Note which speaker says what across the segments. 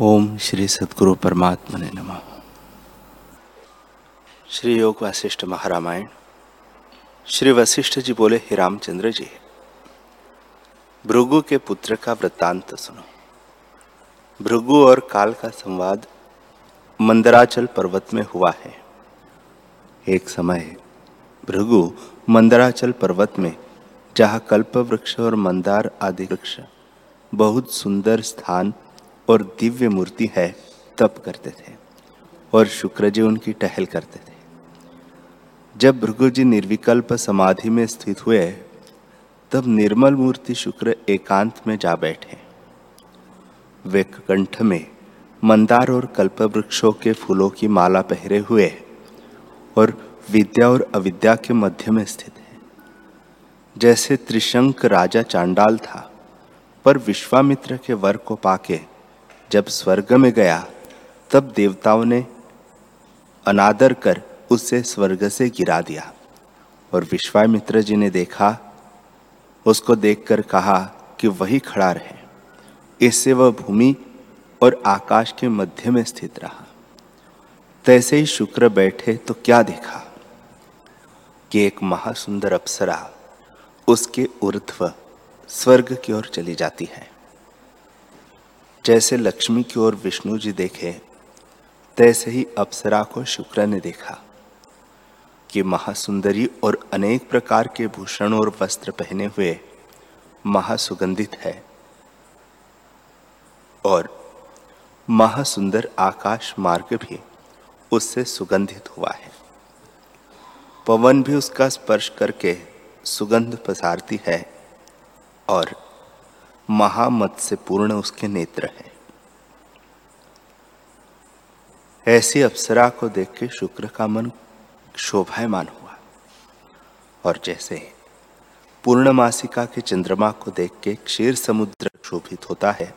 Speaker 1: ओम श्री सदगुरु परमात्मा ने नम। श्री योग वशिष्ठ महारामायण, श्री वशिष्ठ जी बोले, हे रामचंद्र जी, भृगु के पुत्र का वृत्तांत सुनो। भृगु और काल का संवाद मंदराचल पर्वत में हुआ है। एक समय भृगु मंदराचल पर्वत में, जहाँ कल्प वृक्ष और मंदार आदि वृक्ष बहुत सुंदर स्थान और दिव्य मूर्ति है, तप करते थे और शुक्र जी उनकी टहल करते थे। जब भृगु जी निर्विकल्प समाधि में स्थित हुए, तब निर्मल मूर्ति शुक्र एकांत में जा बैठे। वे कंठ में मंदार और कल्प वृक्षों के फूलों की माला पहरे हुए और विद्या और अविद्या के मध्य में स्थित है। जैसे त्रिशंक राजा चांडाल था, पर विश्वामित्र के वर को पाके जब स्वर्ग में गया, तब देवताओं ने अनादर कर उसे स्वर्ग से गिरा दिया। और विश्वामित्र जी ने देखा, उसको देखकर कहा कि वही खड़ा रहे। इससे वह भूमि और आकाश के मध्य में स्थित रहा। तैसे ही शुक्र बैठे तो क्या देखा? कि एक महासुंदर अप्सरा उसके ऊर्ध्व स्वर्ग की ओर चली जाती है। जैसे लक्ष्मी की ओर विष्णु जी देखे, तैसे ही अप्सरा को शुक्र ने देखा कि महासुंदरी और अनेक प्रकार के भूषण और वस्त्र पहने हुए महासुगंधित है और महासुंदर आकाश मार्ग भी उससे सुगंधित हुआ है। पवन भी उसका स्पर्श करके सुगंध पसारती है और महामत से पूर्ण उसके नेत्र है। ऐसी अप्सरा को देख के शुक्र का मन शोभायमान हुआ। और जैसे पूर्णमासिका के चंद्रमा को देख के क्षीर समुद्र शोभित होता है,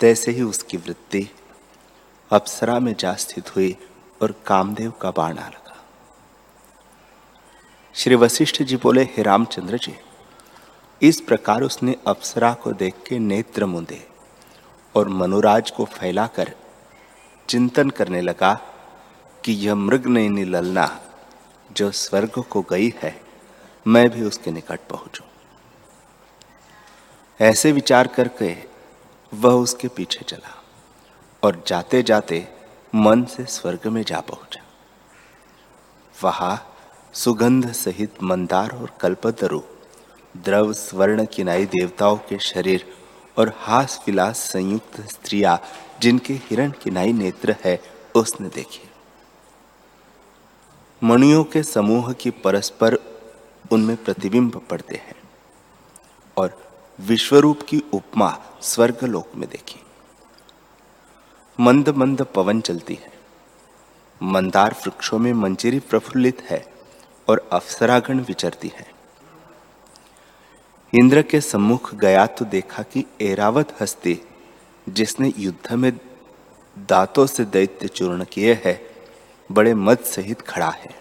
Speaker 1: तैसे ही उसकी वृत्ति अप्सरा में जा स्थित हुई और कामदेव का बाण आ लगा। श्री वशिष्ठ जी बोले, हे रामचंद्र जी इस प्रकार उसने अप्सरा को देख के नेत्र मुंदे और मनोराज को फैलाकर चिंतन करने लगा कि यह मृग नहीं ललना जो स्वर्ग को गई है, मैं भी उसके निकट पहुंचू। ऐसे विचार करके वह उसके पीछे चला और जाते जाते मन से स्वर्ग में जा पहुँचा। वहाँ सुगंध सहित मंदार और कल्पतरु द्रव स्वर्ण किनाई देवताओं के शरीर और हास विलास संयुक्त स्त्रिया जिनके हिरण किनाई नेत्र है, उसने देखी। मणियों के समूह की परस्पर उनमें प्रतिबिंब पड़ते हैं और विश्वरूप की उपमा स्वर्गलोक में देखी। मंद मंद पवन चलती है। मंदार वृक्षों में मंजिरी प्रफुल्लित है और अफसरागण विचरती है। इंद्र के सम्मुख गया तो देखा कि एरावत हस्ती, जिसने युद्ध में दांतों से दैत्य चूर्ण किए हैं, बड़े मत सहित खड़ा है।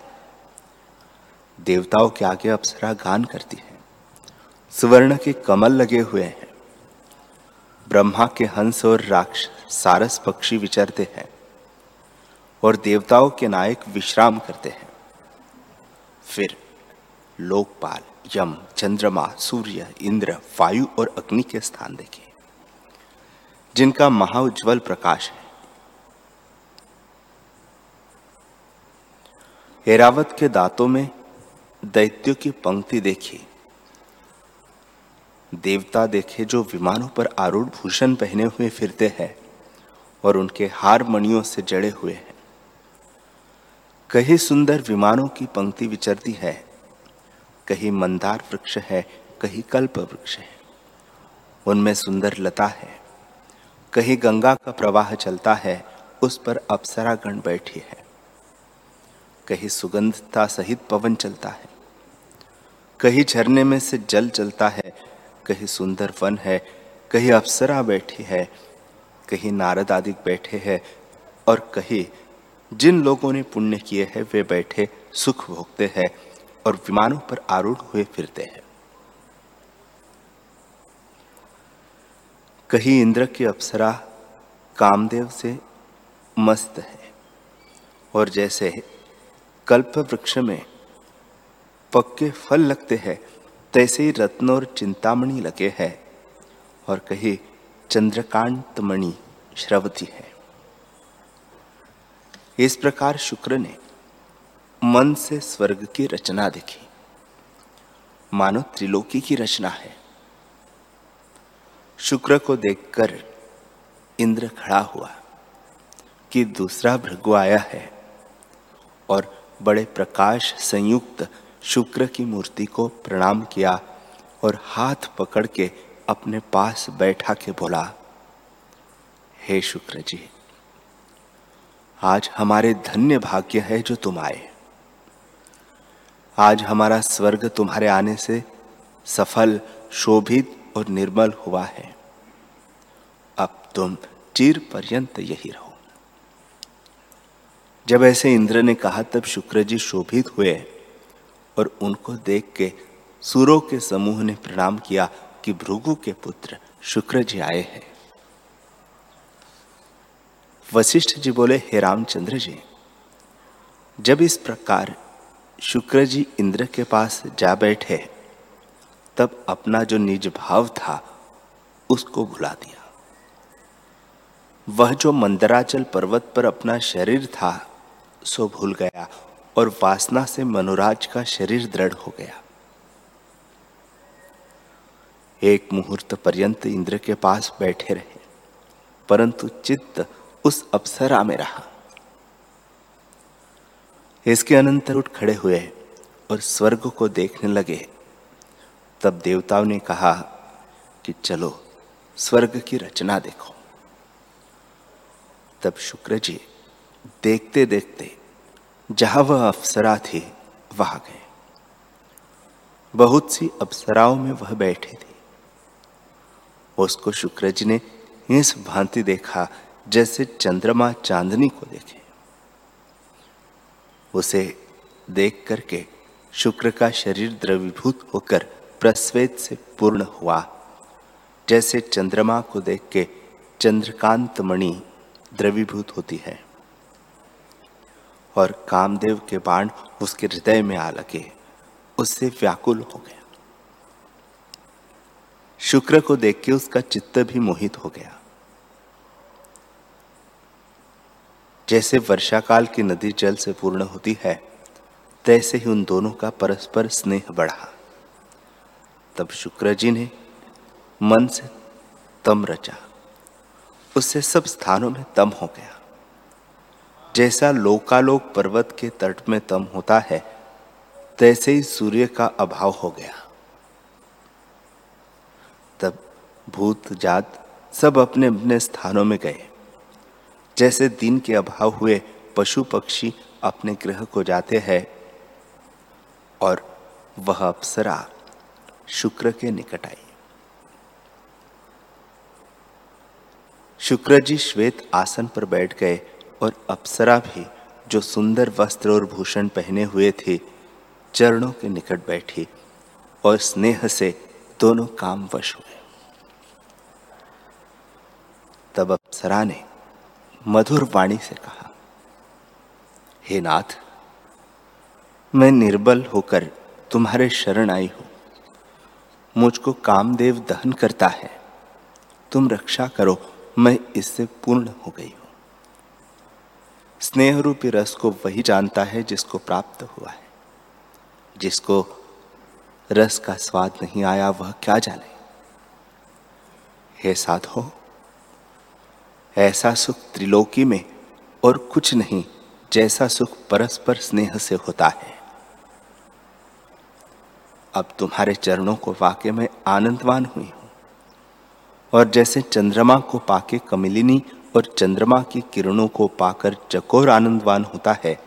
Speaker 1: देवताओं के आगे अप्सरा गान करती है। सुवर्ण के कमल लगे हुए हैं। ब्रह्मा के हंस और राक्ष सारस पक्षी विचरते हैं और देवताओं के नायक विश्राम करते हैं। फिर लोकपाल। यम, चंद्रमा, सूर्य, इंद्र, वायु और अग्नि के स्थान देखे, जिनका महाउज्वल प्रकाश है। एरावत के दांतों में दैत्यों की पंक्ति देखी, देवता देखे जो विमानों पर आरूढ़ भूषण पहने हुए फिरते हैं और उनके हार मणियों से जड़े हुए हैं। कहीं सुंदर विमानों की पंक्ति विचरती है कहीं मंदार वृक्ष है, कहीं कल्प वृक्ष है। उनमें सुंदर लता है, कहीं गंगा का प्रवाह चलता है, उस पर अप्सरा गण बैठी है। कहीं सुगंधता सहित पवन चलता है, कहीं झरने में से जल चलता है, कहीं सुंदर वन है, कहीं अप्सरा बैठी है, कहीं नारद आदि बैठे हैं और कहीं जिन लोगों ने पुण्य किए हैं, वे बैठे सुख भोगते हैं। और विमानों पर आरूढ़ हुए फिरते हैं। कहीं इंद्र की अप्सरा कामदेव से मस्त है और जैसे कल्प वृक्ष में पक्के फल लगते हैं, तैसे ही रत्न और चिंतामणि लगे हैं और कहीं चंद्रकांत मणि श्रवती है। इस प्रकार शुक्र ने मन से स्वर्ग की रचना देखी। मानो त्रिलोकी की रचना है। शुक्र को देखकर इंद्र खड़ा हुआ कि दूसरा भृगु आया है और बड़े प्रकाश संयुक्त शुक्र की मूर्ति को प्रणाम किया और हाथ पकड़ के अपने पास बैठा के बोला, हे शुक्र जी, आज हमारे धन्य भाग्य है जो तुम आए। आज हमारा स्वर्ग तुम्हारे आने से सफल, शोभित और निर्मल हुआ है। अब तुम चिर पर्यंत यही रहो। जब ऐसे इंद्र ने कहा, तब शुक्र जी शोभित हुए और उनको देख के सूरों के समूह ने प्रणाम किया कि भृगु के पुत्र शुक्र जी आए हैं। वशिष्ठ जी बोले, हे रामचंद्र जी, जब इस प्रकार शुक्र जी इंद्र के पास जा बैठे, तब अपना जो निज भाव था, उसको भुला दिया। वह जो मंदराचल पर्वत पर अपना शरीर था, सो भूल गया और वासना से मनुराज का शरीर दृढ़ हो गया। एक मुहूर्त पर्यंत इंद्र के पास बैठे रहे, परंतु चित्त उस अप्सरा में रहा। इसके अनंतर उठ खड़े हुए और स्वर्ग को देखने लगे। तब देवताओं ने कहा कि चलो, स्वर्ग की रचना देखो। तब शुक्र जी देखते देखते जहाँ वह अप्सरा थी, वहाँ गए। बहुत सी अप्सराओं में वह बैठे थे। उसको शुक्र जी ने इस भांति देखा जैसे चंद्रमा चांदनी को देखे। उसे देख करके शुक्र का शरीर द्रवीभूत होकर प्रस्वेद से पूर्ण हुआ। जैसे चंद्रमा को देख के चंद्रकांत मणि द्रवीभूत होती है। और कामदेव के बाण उसके हृदय में आ लगे। उससे व्याकुल हो गया। शुक्र को देख के उसका चित्त भी मोहित हो गया। जैसे वर्षा काल की नदी जल से पूर्ण होती है, तैसे ही उन दोनों का परस्पर स्नेह बढ़ा। तब शुक्र जी ने मन से तम रचा। उससे सब स्थानों में तम हो गया। जैसा लोकालोक पर्वत के तट में तम होता है, तैसे ही सूर्य का अभाव हो गया। तब भूत, जात सब अपने अपने स्थानों में गए। जैसे दिन के अभाव हुए पशु पक्षी अपने ग्रह को जाते हैं और वह अप्सरा शुक्र के निकट आई। शुक्र जी श्वेत आसन पर बैठ गए और अप्सरा भी, जो सुंदर वस्त्र और भूषण पहने हुए थे, चरणों के निकट बैठी और स्नेह से दोनों काम वश हुए। तब अप्सरा ने मधुर वाणी से कहा, हे नाथ, मैं निर्बल होकर तुम्हारे शरण आई हूँ। मुझको कामदेव दहन करता है। तुम रक्षा करो, मैं इससे पूर्ण हो गई हूँ। स्नेह रूपी रस को वही जानता है जिसको प्राप्त हुआ है। जिसको रस का स्वाद नहीं आया, वह क्या जाने? हे साधो ऐसा सुख त्रिलोकी में और कुछ नहीं जैसा सुख परस्पर स्नेह से होता है। अब तुम्हारे चरणों को पाके मैं आनंदवान हुई हूँ। और जैसे चंद्रमा को पाके कमिलिनी और चंद्रमा की किरणों को पाकर चकोर आनंदवान होता है,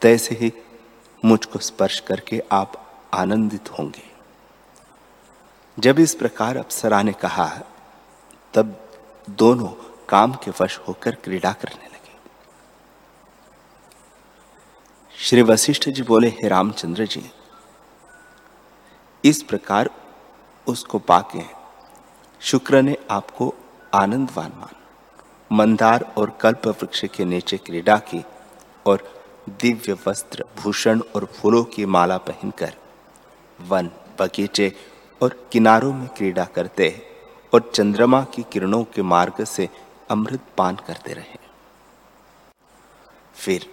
Speaker 1: तैसे ही मुझको स्पर्श करके आप आनंदित होंगे। जब इस प्रकार अप्सरा ने कहा, तब दोनों काम के वश होकर क्रीड़ा करने लगे। श्री वशिष्ठ जी बोले, हे रामचंद्र जी, इस प्रकार उसको पाके शुक्र ने आपको आनंदवान मान। मंदार और कल्प वृक्ष के नीचे क्रीड़ा की और दिव्य वस्त्र, भूषण और फूलों की माला पहनकर वन, बगीचे और किनारों में क्रीड़ा करते और चंद्रमा की किरणों के मार्ग से अमृत पान करते रहे। फिर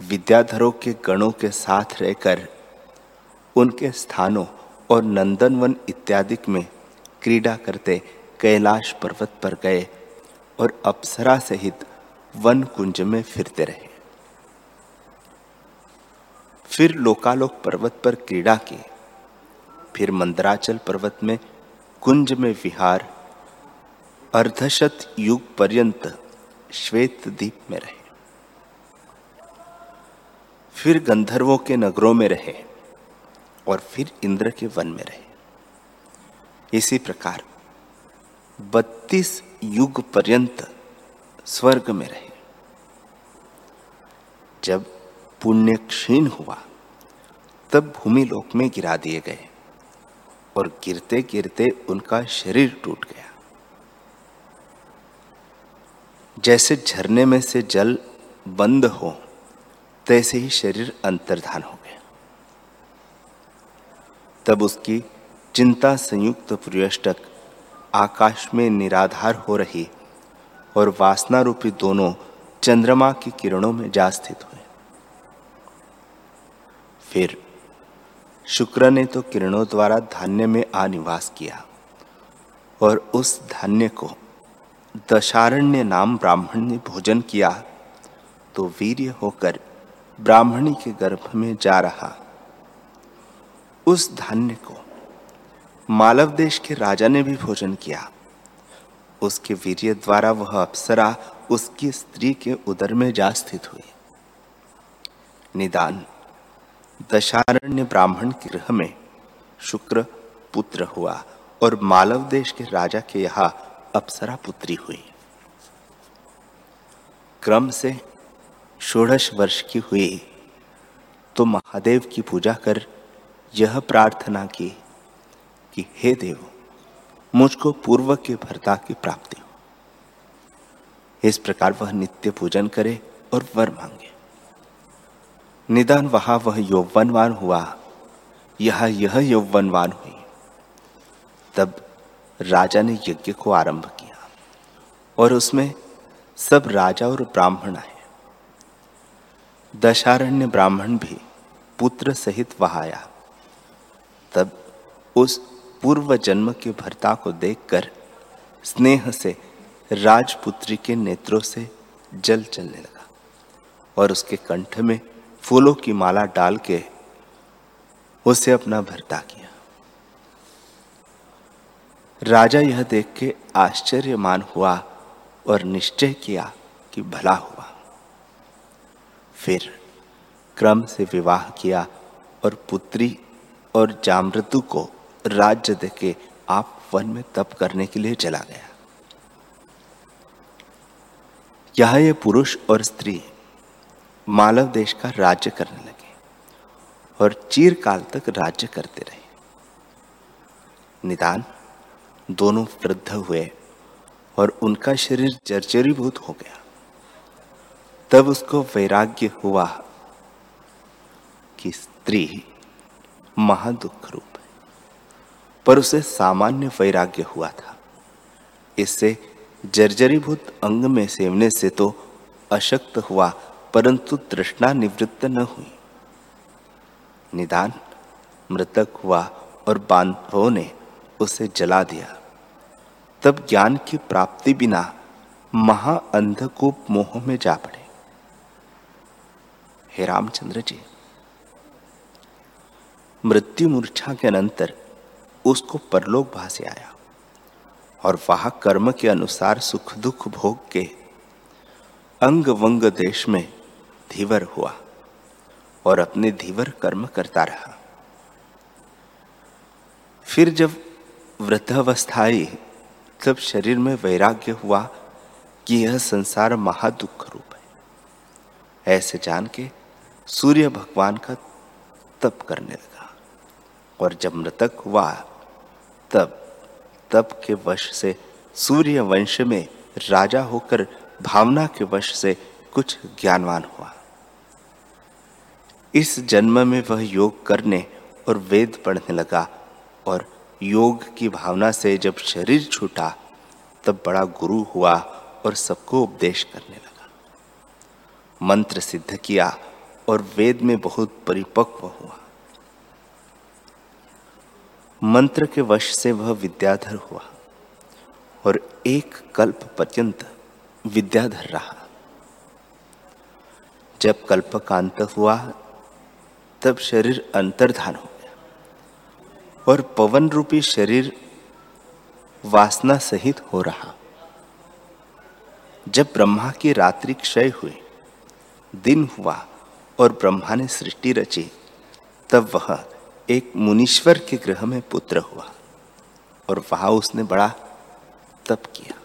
Speaker 1: विद्याधरों के गणों के साथ रहकर, उनके स्थानों और नंदनवन इत्यादि में क्रीड़ा करते कैलाश पर्वत पर गए और अप्सरा सहित वन कुंज में फिरते रहे। फिर लोकालोक पर्वत पर क्रीड़ा की, फिर मंदराचल पर्वत में कुंज में विहार अर्धशत युग पर्यंत श्वेत द्वीप में रहे। फिर गंधर्वों के नगरों में रहे और फिर इंद्र के वन में रहे। इसी प्रकार बत्तीस युग पर्यंत स्वर्ग में रहे। जब पुण्य क्षीण हुआ, तब भूमि लोक में गिरा दिए गए और गिरते गिरते उनका शरीर टूट गया। जैसे झरने में से जल बंद हो, तैसे ही शरीर अंतर्धान हो गया। तब उसकी चिंता संयुक्त प्रियष्टक आकाश में निराधार हो रही और वासना रूपी दोनों चंद्रमा की किरणों में जा स्थित हुए। फिर शुक्र ने तो किरणों द्वारा धान्य में आ निवास किया और उस धान्य को दशारण्य नाम ब्राह्मण ने भोजन किया तो वीर्य होकर ब्राह्मणी के गर्भ में जा रहा। उस धान्य को मालव देश के राजा ने भी भोजन किया। उसके वीर्य द्वारा वह अप्सरा उसकी स्त्री के उदर में जा स्थित हुई। निदान, दशारण्य ब्राह्मण के गृह में शुक्र पुत्र हुआ और मालव देश के राजा के यहाँ अप्सरा पुत्री हुई। क्रम से षोड़श वर्ष की हुई। तो महादेव की पूजा कर यह प्रार्थना की कि हे देव, मुझको पूर्व के भरता की प्राप्ति हो। इस प्रकार वह नित्य पूजन करे और वर मांगे। निदान वहाँ वह यौवनवान हुआ। यह यह यौवनवान हुई। तब राजा ने यज्ञ को आरंभ किया और उसमें सब राजा और ब्राह्मण आए। दशारण्य ब्राह्मण भी पुत्र सहित वहाँ आया। तब उस पूर्व जन्म के भर्ता को देखकर स्नेह से राजपुत्री के नेत्रों से जल चलने लगा और उसके कंठ में फूलों की माला डाल के उसे अपना भरता किया। राजा यह देख के आश्चर्यमान हुआ और निश्चय किया कि भला हुआ। फिर क्रम से विवाह किया और पुत्री और जामृतु को राज्य देके आप वन में तप करने के लिए चला गया। यह ये पुरुष और स्त्री मालव देश का राज्य करने लगे और चीरकाल तक राज्य करते रहे। निदान दोनों वृद्ध हुए और उनका शरीर जर्जरीभूत हो गया। तब उसको वैराग्य हुआ कि स्त्री महादुख रूप है, पर उसे सामान्य वैराग्य हुआ था। इससे जर्जरीभूत अंग में सेवने से तो अशक्त हुआ, परंतु तृष्णा निवृत्त न हुई। निदान मृतक हुआ और बांधवों ने उसे जला दिया। तब ज्ञान की प्राप्ति बिना महाअंधकूप मोह में जा पड़े। हे रामचंद्र जी, मृत्यु मूर्छा के अनंतर उसको परलोक भाषे आया और वहाँ कर्म के अनुसार सुख दुख भोग के अंग वंग देश में धीवर हुआ और अपने धीवर कर्म करता रहा। फिर जब वृद्धावस्था आई तब शरीर में वैराग्य हुआ कि यह संसार महादुख रूप है। ऐसे जान के सूर्य भगवान का तप करने लगा। और जब मृतक हुआ, तब, तप के वश से सूर्य वंश में राजा होकर भावना के वश से कुछ ज्ञानवान हुआ। इस जन्म में वह योग करने और वेद पढ़ने लगा और योग की भावना से जब शरीर छूटा, तब बड़ा गुरु हुआ और सबको उपदेश करने लगा। मंत्र सिद्ध किया और वेद में बहुत परिपक्व हुआ। मंत्र के वश से वह विद्याधर हुआ और एक कल्प पर्यंत विद्याधर रहा। जब कल्प का अंत हुआ, तब शरीर अंतर्धान हो गया। और पवन रूपी शरीर वासना सहित हो रहा। जब ब्रह्मा की रात्रि क्षय हुई, दिन हुआ और ब्रह्मा ने सृष्टि रची, तब वह एक मुनीश्वर के ग्रह में पुत्र हुआ और वहाँ उसने बड़ा तप किया।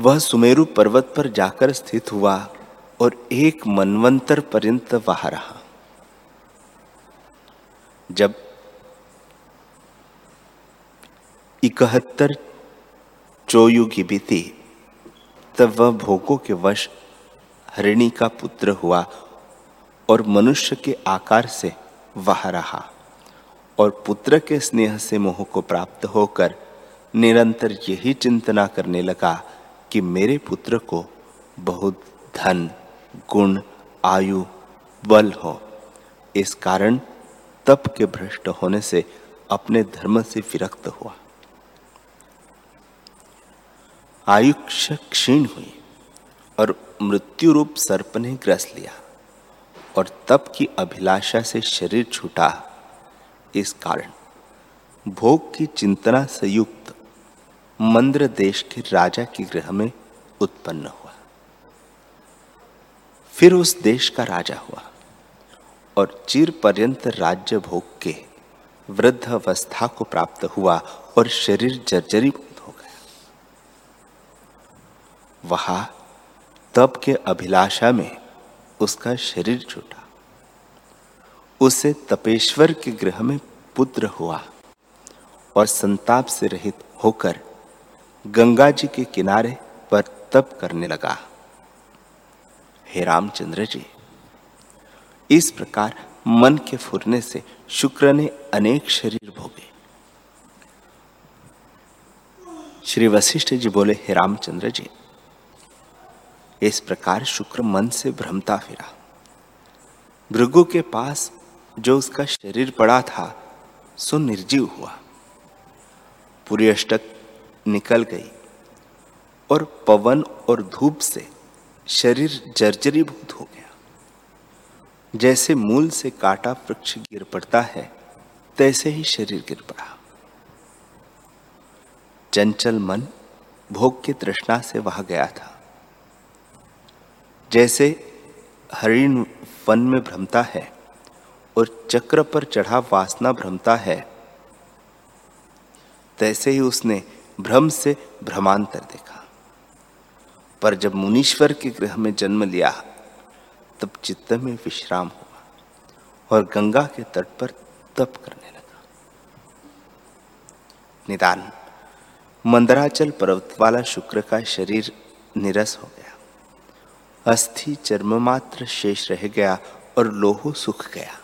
Speaker 1: वह सुमेरु पर्वत पर जाकर स्थित हुआ और एक मनवंतर पर्यंत वहाँ रहा। जब इकहत्तर चोयु की बीती तब वह भोगों के वश हरिणी का पुत्र हुआ और मनुष्य के आकार से वह रहा और पुत्र के स्नेह से मोह को प्राप्त होकर निरंतर यही चिंतना करने लगा कि मेरे पुत्र को बहुत धन, गुण, आयु, बल हो। इस कारण तप के भ्रष्ट होने से अपने धर्म से विरक्त हुआ। आयुष क्षीण हुई और मृत्यु रूप सर्प ने ग्रस लिया और तप की अभिलाषा से शरीर छूटा। इस कारण भोग की चिंतना से युक्त मंद्र देश के राजा के गृह में उत्पन्न हुआ। फिर उस देश का राजा हुआ। और चिर पर्यंत राज्य भोग के वृद्ध अवस्था को प्राप्त हुआ और शरीर जर्जरी हो गया। वहाँ तप के अभिलाषा में उसका शरीर छूटा। उसे तपेश्वर के गृह में पुत्र हुआ और संताप से रहित होकर गंगा जी के किनारे पर तप करने लगा। हे रामचंद्र जी इस प्रकार मन के फुरने से शुक्र ने अनेक शरीर भोगे। श्री वशिष्ठ जी बोले, हे रामचंद्र जी, इस प्रकार शुक्र मन से भ्रमता फिरा। भृगु के पास जो उसका शरीर पड़ा था सो निर्जीव हुआ। पूरी अष्टक निकल गई और पवन और धूप से शरीर जर्जरीभूत हो गया। जैसे मूल से काटा वृक्ष गिर पड़ता है, तैसे ही शरीर गिर पड़ा। चंचल मन भोग की तृष्णा से वहा गया था। जैसे हरिण वन में भ्रमता है और चक्र पर चढ़ा वासना भ्रमता है, तैसे ही उसने भ्रम से भ्रमांतर देखा। पर जब मुनीश्वर के गृह में जन्म लिया तब चित्त में विश्राम हुआ और गंगा के तट पर तप करने लगा। निदान, मंदराचल पर्वत वाला शुक्र का शरीर निरस हो गया। अस्थि चर्म मात्र शेष रह गया और लोहो सुख गया।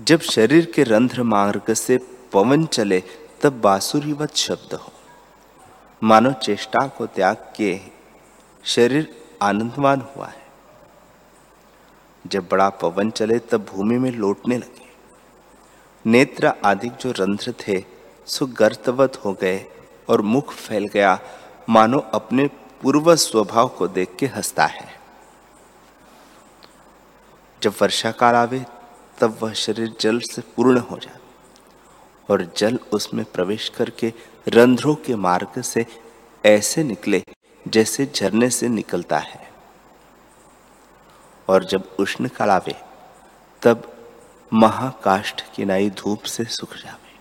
Speaker 1: जब शरीर के रंध्र मार्ग से पवन चले, तब बासुरीवत शब्द हो। मानो चेष्टा को त्याग के शरीर आनंदवान हुआ है। जब बड़ा पवन चले तब भूमि में लौटने लगे। नेत्र आदि जो रंध्र थे सो गर्तवत हो गए और मुख फैल गया, मानो अपने पूर्व स्वभाव को देख के हंसता है। जब वर्षा काल आवे, तब वह शरीर जल से पूर्ण हो जाए और जल उसमें प्रवेश करके रंध्रों के मार्ग से ऐसे निकले जैसे झरने से निकलता है। और जब उष्ण काल आवे तब महाकाष्ठ की नाई धूप से सुख जावे।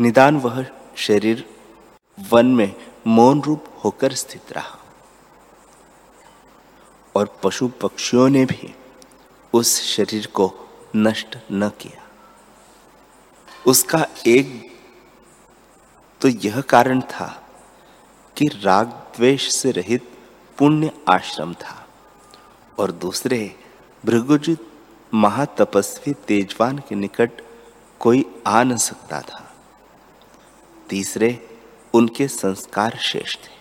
Speaker 1: निदान वह शरीर वन में मौन रूप होकर स्थित रहा। और पशु पक्षियों ने भी उस शरीर को नष्ट न किया। उसका एक तो यह कारण था कि राग द्वेष से रहित पुण्य आश्रम था। और दूसरे भृगुजित महातपस्वी तेजवान के निकट कोई आ न सकता था। तीसरे, उनके संस्कार शेष थे।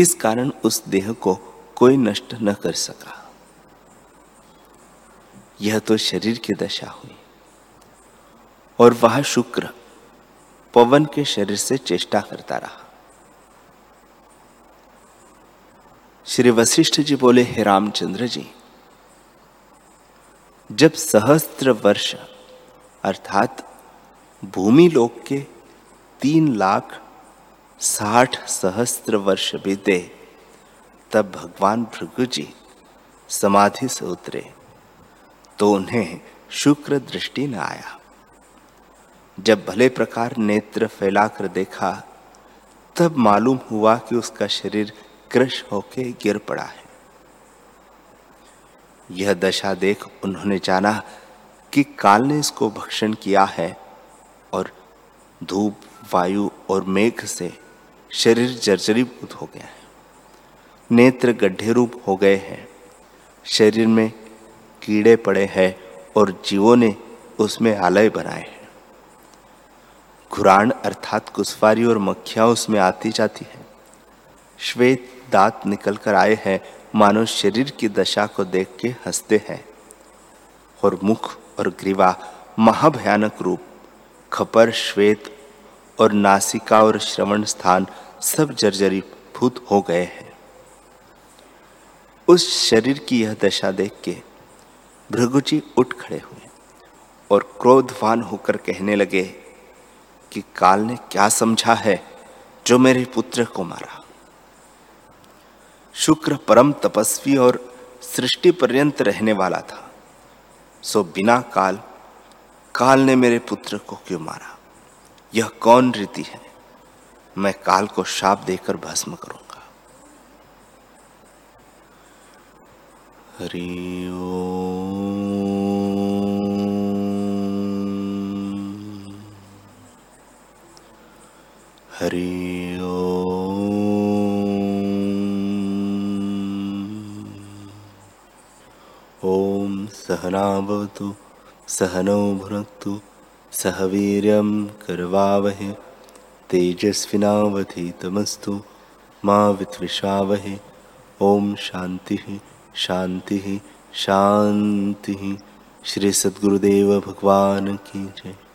Speaker 1: इस कारण उस देह को कोई नष्ट न कर सका। यह तो शरीर की दशा हुई। और वह शुक्र पवन के शरीर से चेष्टा करता रहा। श्री वशिष्ठ जी बोले, हे रामचंद्र जी, जब सहस्त्र वर्ष, अर्थात भूमि लोक के तीन लाख साठ सहस्त्र वर्ष बीते, तब भगवान भृगु जी समाधि से उतरे तो उन्हें शुक्र दृष्टि न आया। जब भले प्रकार नेत्र फैलाकर देखा, तब मालूम हुआ कि उसका शरीर क्रश होके गिर पड़ा है। यह दशा देख उन्होंने जाना कि काल ने इसको भक्षण किया है और धूप, वायु और मेघ से शरीर जर्जरीभूत हो गया है। नेत्र गड्ढे रूप हो गए हैं। शरीर में कीड़े पड़े हैं और जीवों ने उसमें आलय बनाए हैं। घुराण अर्थात कुसवारी और मक्खियाँ उसमें आती जाती है। श्वेत दांत निकल कर आए हैं, मानो शरीर की दशा को देख के हँसते हैं। और मुख और ग्रीवा महाभयानक रूप, खपर, श्वेत और नासिका और श्रवण स्थान सब जर्जरी भूत हो गए हैं। उस शरीर की यह दशा देख के भृगुजी उठ खड़े हुए और क्रोधवान होकर कहने लगे कि काल ने क्या समझा है जो मेरे पुत्र को मारा। शुक्र परम तपस्वी और सृष्टि पर्यंत रहने वाला था। सो बिना काल काल ने मेरे पुत्र को क्यों मारा? यह कौन रीति है? मैं काल को शाप देकर भस्म करूँगा। हरि हरि ओम। सहनावतु सहनौ भुनक्तु सह वीर्यं करवावहे, तेजस्विनावधीतमस्तु, माँ विद्विषावहे। ओम शांति शांति शांति श्री सद्गुरुदेव भगवान की जय।